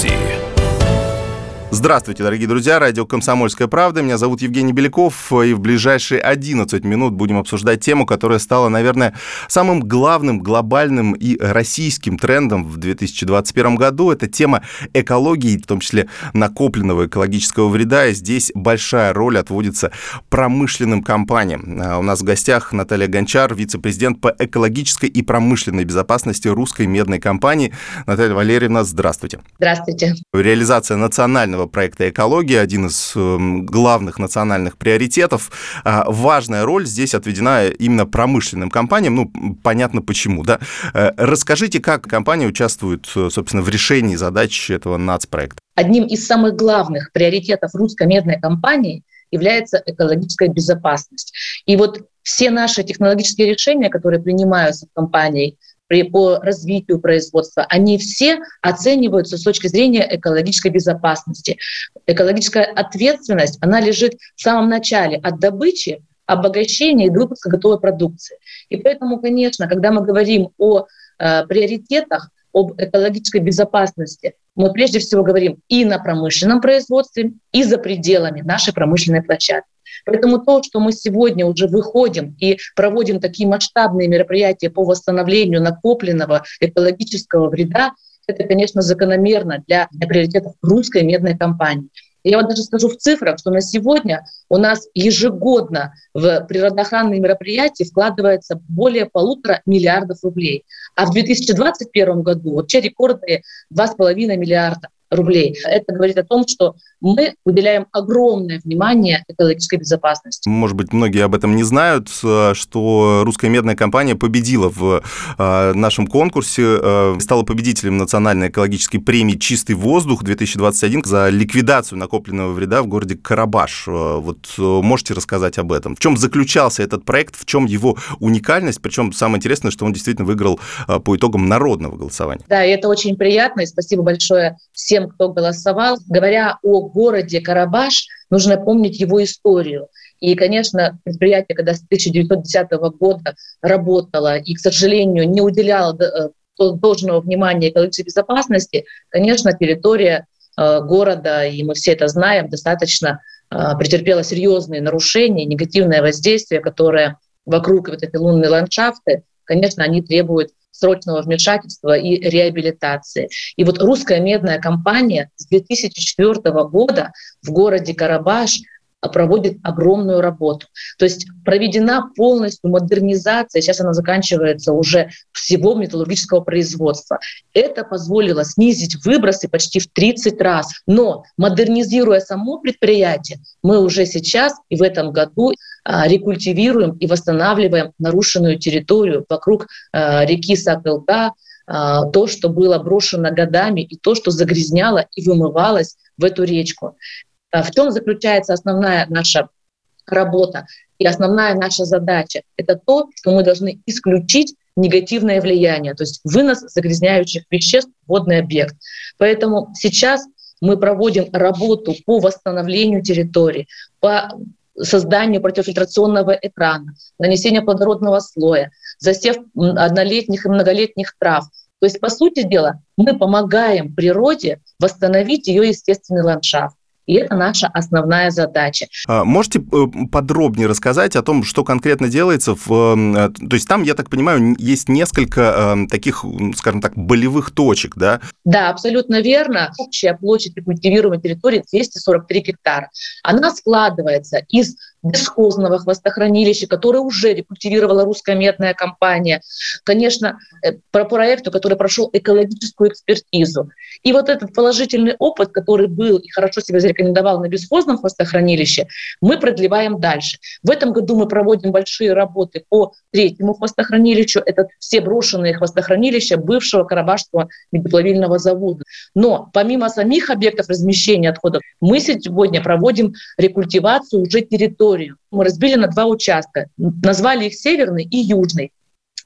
студии. Здравствуйте, дорогие друзья. Радио «Комсомольская правда». Меня зовут Евгений Беляков. И в ближайшие 11 минут будем обсуждать тему, которая стала, наверное, самым главным глобальным и российским трендом в 2021 году. Это тема экологии, в том числе накопленного экологического вреда. И здесь большая роль отводится промышленным компаниям. А у нас в гостях Наталья Гончар, вице-президент по экологической и промышленной безопасности русской медной компании. Наталья Валерьевна, здравствуйте. Здравствуйте. Реализация национального национального проекта «Экология», один из эм, главных национальных приоритетов. А, важная роль здесь отведена именно промышленным компаниям. Ну, понятно почему, да. Э, расскажите, как компания участвует, э, собственно, в решении задач этого нацпроекта. Одним из самых главных приоритетов русской медной компании является экологическая безопасность. И вот все наши технологические решения, которые принимаются в компании, по развитию производства, они все оцениваются с точки зрения экологической безопасности. Экологическая ответственность, она лежит в самом начале от добычи, обогащения и выпуска готовой продукции. И поэтому, конечно, когда мы говорим о э, приоритетах, об экологической безопасности, мы прежде всего говорим и на промышленном производстве, и за пределами нашей промышленной площадки. Поэтому то, что мы сегодня уже выходим и проводим такие масштабные мероприятия по восстановлению накопленного экологического вреда, это, конечно, закономерно для, для приоритетов русской медной компании. Я вот даже скажу в цифрах, что на сегодня у нас ежегодно в природоохранные мероприятия вкладывается более полутора миллиардов рублей. А в 2021 году вообще рекордные 2,5 миллиарда рублей. Это говорит о том, что мы уделяем огромное внимание экологической безопасности. Может быть, многие об этом не знают, э, что русская медная компания победила в э, нашем конкурсе, э, стала победителем национальной экологической премии «Чистый воздух-2021» за ликвидацию накопленного вреда в городе Карабаш. Вот можете рассказать об этом? В чем заключался этот проект, в чем его уникальность? Причем самое интересное, что он действительно выиграл по итогам народного голосования. Да, и это очень приятно, и спасибо большое всем тем, кто голосовал. Говоря о городе Карабаш, нужно помнить его историю. И, конечно, предприятие, когда с 1910 года работало и, к сожалению, не уделяло э, должного внимания экологической безопасности, конечно, территория э, города, и мы все это знаем, достаточно э, претерпела серьезные нарушения, негативное воздействие, которое вокруг вот этой лунной ландшафты, конечно, они требуют срочного вмешательства и реабилитации. И вот русская медная компания с 2004 года в городе Карабаш проводит огромную работу. То есть проведена полностью модернизация, сейчас она заканчивается уже всего металлургического производства. Это позволило снизить выбросы почти в 30 раз. Но модернизируя само предприятие, мы уже сейчас и в этом году а, рекультивируем и восстанавливаем нарушенную территорию вокруг а, реки Сакылка, а, то, что было брошено годами, и то, что загрязняло и вымывалось в эту речку. А в чем заключается основная наша работа и основная наша задача? Это то, что мы должны исключить негативное влияние, то есть вынос загрязняющих веществ в водный объект. Поэтому сейчас мы проводим работу по восстановлению территории, по созданию противофильтрационного экрана, нанесению плодородного слоя, засев однолетних и многолетних трав. То есть, по сути дела, мы помогаем природе восстановить ее естественный ландшафт. И это наша основная задача. А можете э, подробнее рассказать о том, что конкретно делается? В, э, то есть там, я так понимаю, есть несколько э, таких, скажем так, болевых точек, да? Да, абсолютно верно. Общая площадь рекультивируемой территории 243 гектара. Она складывается из бесхозного хвостохранилища, которое уже рекультивировала русская медная компания. Конечно, по проекту, который прошел экологическую экспертизу. И вот этот положительный опыт, который был и хорошо себя зарекомендовал на бесхозном хвостохранилище, мы продлеваем дальше. В этом году мы проводим большие работы по третьему хвостохранилищу. Это все брошенные хвостохранилища бывшего Карабашского медиплавильного завода. Но помимо самих объектов размещения отходов, мы сегодня проводим рекультивацию уже территорию. Мы разбили на два участка, назвали их северный и южный.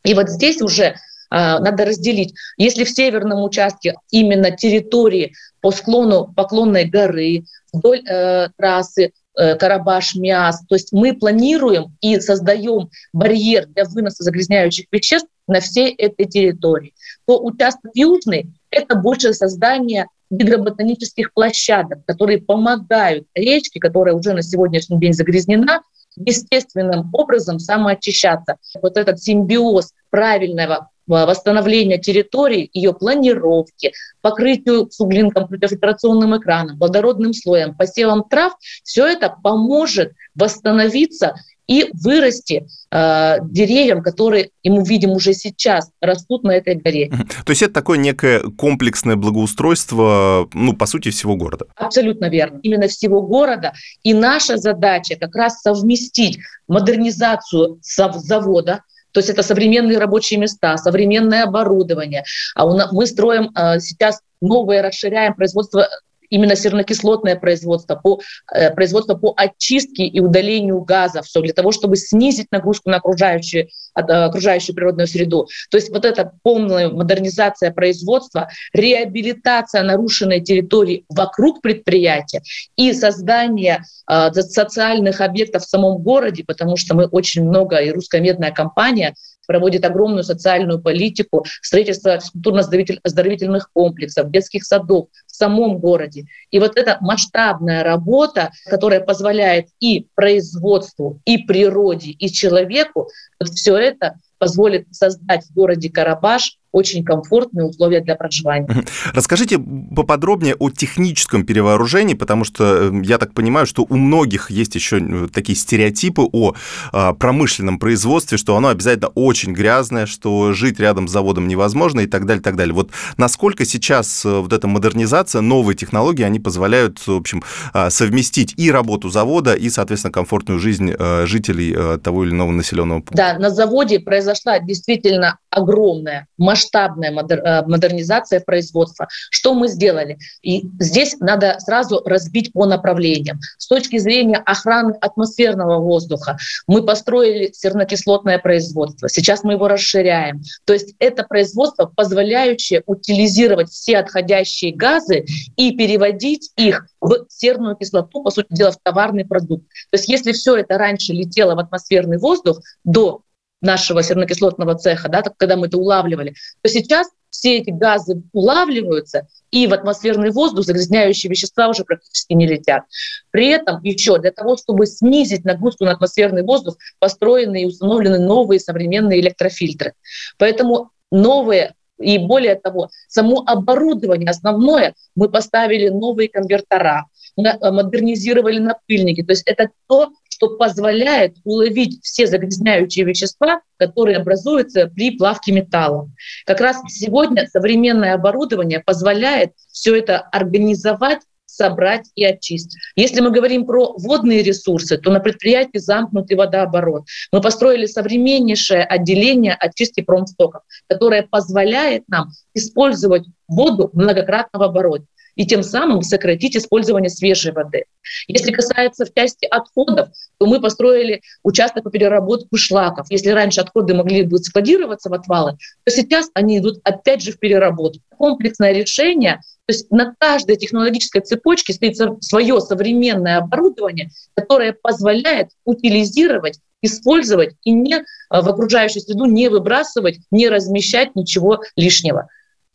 И вот здесь уже а, надо разделить. Если в северном участке именно территории по склону Поклонной горы, вдоль э, трассы э, Карабаш-Миас, то есть мы планируем и создаем барьер для выноса загрязняющих веществ на всей этой территории, то участок южный – это больше создание гидроботанических площадок, которые помогают речке, которая уже на сегодняшний день загрязнена, естественным образом самоочищаться. Вот этот симбиоз правильного восстановления территории, ее планировки, покрытию суглинком, противофильтрационным экраном, водородным слоем, посевом трав, все это поможет восстановиться и вырасти э, деревьям, которые, и мы видим уже сейчас, растут на этой горе. То есть это такое некое комплексное благоустройство, ну, по сути, всего города? Абсолютно верно. Именно всего города. И наша задача как раз совместить модернизацию завода, то есть это современные рабочие места, современное оборудование. А у нас, мы строим э, сейчас новое, расширяем производство именно сернокислотное производство, по, э, производство по очистке и удалению газов, все для того, чтобы снизить нагрузку на окружающую, э, окружающую природную среду. То есть вот эта полная модернизация производства, реабилитация нарушенной территории вокруг предприятия и создание э, социальных объектов в самом городе, потому что мы очень много, и русская медная компания проводит огромную социальную политику, строительство культурно-оздоровительных комплексов, детских садов в самом городе. И вот эта масштабная работа, которая позволяет и производству, и природе, и человеку, вот все это позволит создать в городе Карабаш очень комфортные условия для проживания. Расскажите поподробнее о техническом перевооружении, потому что э, я так понимаю, что у многих есть еще э, такие стереотипы о а, промышленном производстве, что оно обязательно очень грязное, что жить рядом с заводом невозможно и так далее, так далее. Вот насколько сейчас э, вот эта модернизация, новые технологии, они позволяют, в общем, а, совместить и работу завода, и, соответственно, комфортную жизнь жителей того или иного населенного пункта? Да, на заводе произошла действительно огромная, масштабная э, модернизация производства. Что мы сделали? И здесь надо сразу разбить по направлениям. С точки зрения охраны атмосферного воздуха мы построили сернокислотное производство. Сейчас мы его расширяем. То есть это производство, позволяющее утилизировать все отходящие газы и переводить их в серную кислоту, по сути дела, в товарный продукт. То есть если все это раньше летело в атмосферный воздух до нашего сернокислотного цеха, да, когда мы это улавливали, то сейчас все эти газы улавливаются, и в атмосферный воздух загрязняющие вещества уже практически не летят. При этом еще для того, чтобы снизить нагрузку на атмосферный воздух, построены и установлены новые современные электрофильтры. Поэтому новые и более того, само оборудование основное, мы поставили новые конвертора, модернизировали напыльники. То есть это то, что позволяет уловить все загрязняющие вещества, которые образуются при плавке металла. Как раз сегодня современное оборудование позволяет все это организовать собрать и очистить. Если мы говорим про водные ресурсы, то на предприятии замкнутый водооборот. Мы построили современнейшее отделение очистки промстоков, которое позволяет нам использовать воду в обороте и тем самым сократить использование свежей воды. Если касается в части отходов, то мы построили участок по переработку шлаков. Если раньше отходы могли бы складироваться в отвалы, то сейчас они идут опять же в переработку. Комплексное решение то есть на каждой технологической цепочке стоит свое современное оборудование, которое позволяет утилизировать, использовать и не а, в окружающую среду не выбрасывать, не размещать ничего лишнего.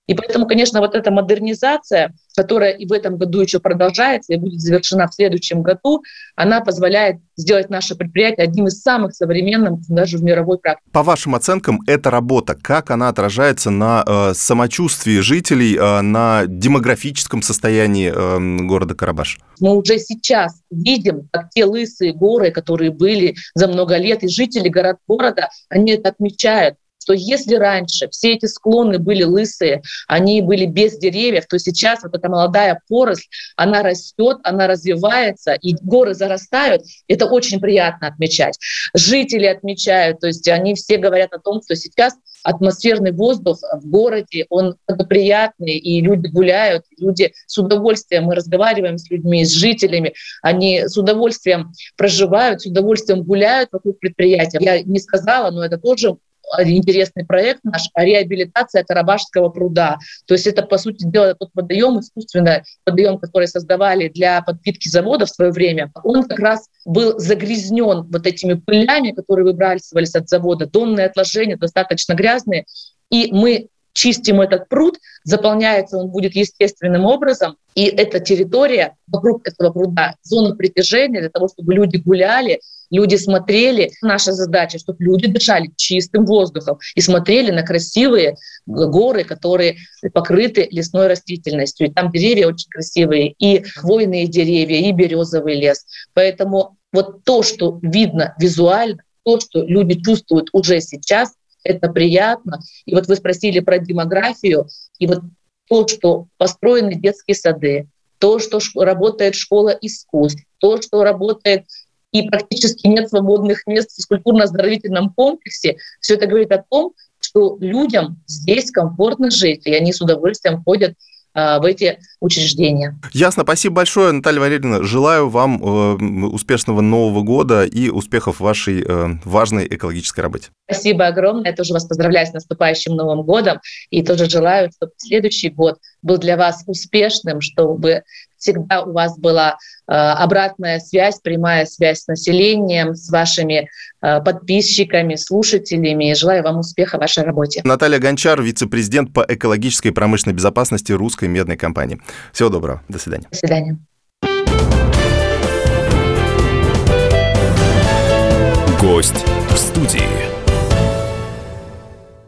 И поэтому, конечно, вот эта модернизация, которая и в этом году еще продолжается и будет завершена в следующем году, она позволяет сделать наше предприятие одним из самых современных даже в мировой практике. По вашим оценкам, эта работа, как она отражается на э, самочувствии жителей, э, на демографическом состоянии э, города Карабаш? Мы уже сейчас видим, как те лысые горы, которые были за много лет, и жители город, города, они это отмечают что если раньше все эти склоны были лысые, они были без деревьев, то сейчас вот эта молодая поросль, она растет, она развивается, и горы зарастают. Это очень приятно отмечать. Жители отмечают, то есть они все говорят о том, что сейчас атмосферный воздух в городе, он приятный, и люди гуляют, люди с удовольствием, мы разговариваем с людьми, с жителями, они с удовольствием проживают, с удовольствием гуляют вокруг предприятия. Я не сказала, но это тоже интересный проект наш реабилитация Карабашского пруда. То есть это, по сути дела, тот водоем, искусственный водоем, который создавали для подпитки завода в свое время, он как раз был загрязнен вот этими пылями, которые выбрасывались от завода, донные отложения достаточно грязные, и мы чистим этот пруд, заполняется он будет естественным образом, и эта территория вокруг этого пруда, зона притяжения для того, чтобы люди гуляли, люди смотрели. Наша задача, чтобы люди дышали чистым воздухом и смотрели на красивые горы, которые покрыты лесной растительностью. И там деревья очень красивые, и хвойные деревья, и березовый лес. Поэтому вот то, что видно визуально, то, что люди чувствуют уже сейчас, это приятно. И вот вы спросили про демографию, и вот то, что построены детские сады, то, что работает школа искусств, то, что работает и практически нет свободных мест в физкультурно-оздоровительном комплексе, все это говорит о том, что людям здесь комфортно жить, и они с удовольствием ходят а, в эти учреждения. Ясно. Спасибо большое, Наталья Валерьевна. Желаю вам э, успешного Нового года и успехов в вашей э, важной экологической работе. Спасибо огромное. Я тоже вас поздравляю с наступающим Новым годом. И тоже желаю, чтобы следующий год был для вас успешным, чтобы всегда у вас была обратная связь, прямая связь с населением, с вашими э, подписчиками, слушателями. И желаю вам успеха в вашей работе. Наталья Гончар, вице-президент по экологической и промышленной безопасности русской медной компании. Всего доброго. До свидания. До свидания. Гость в студии.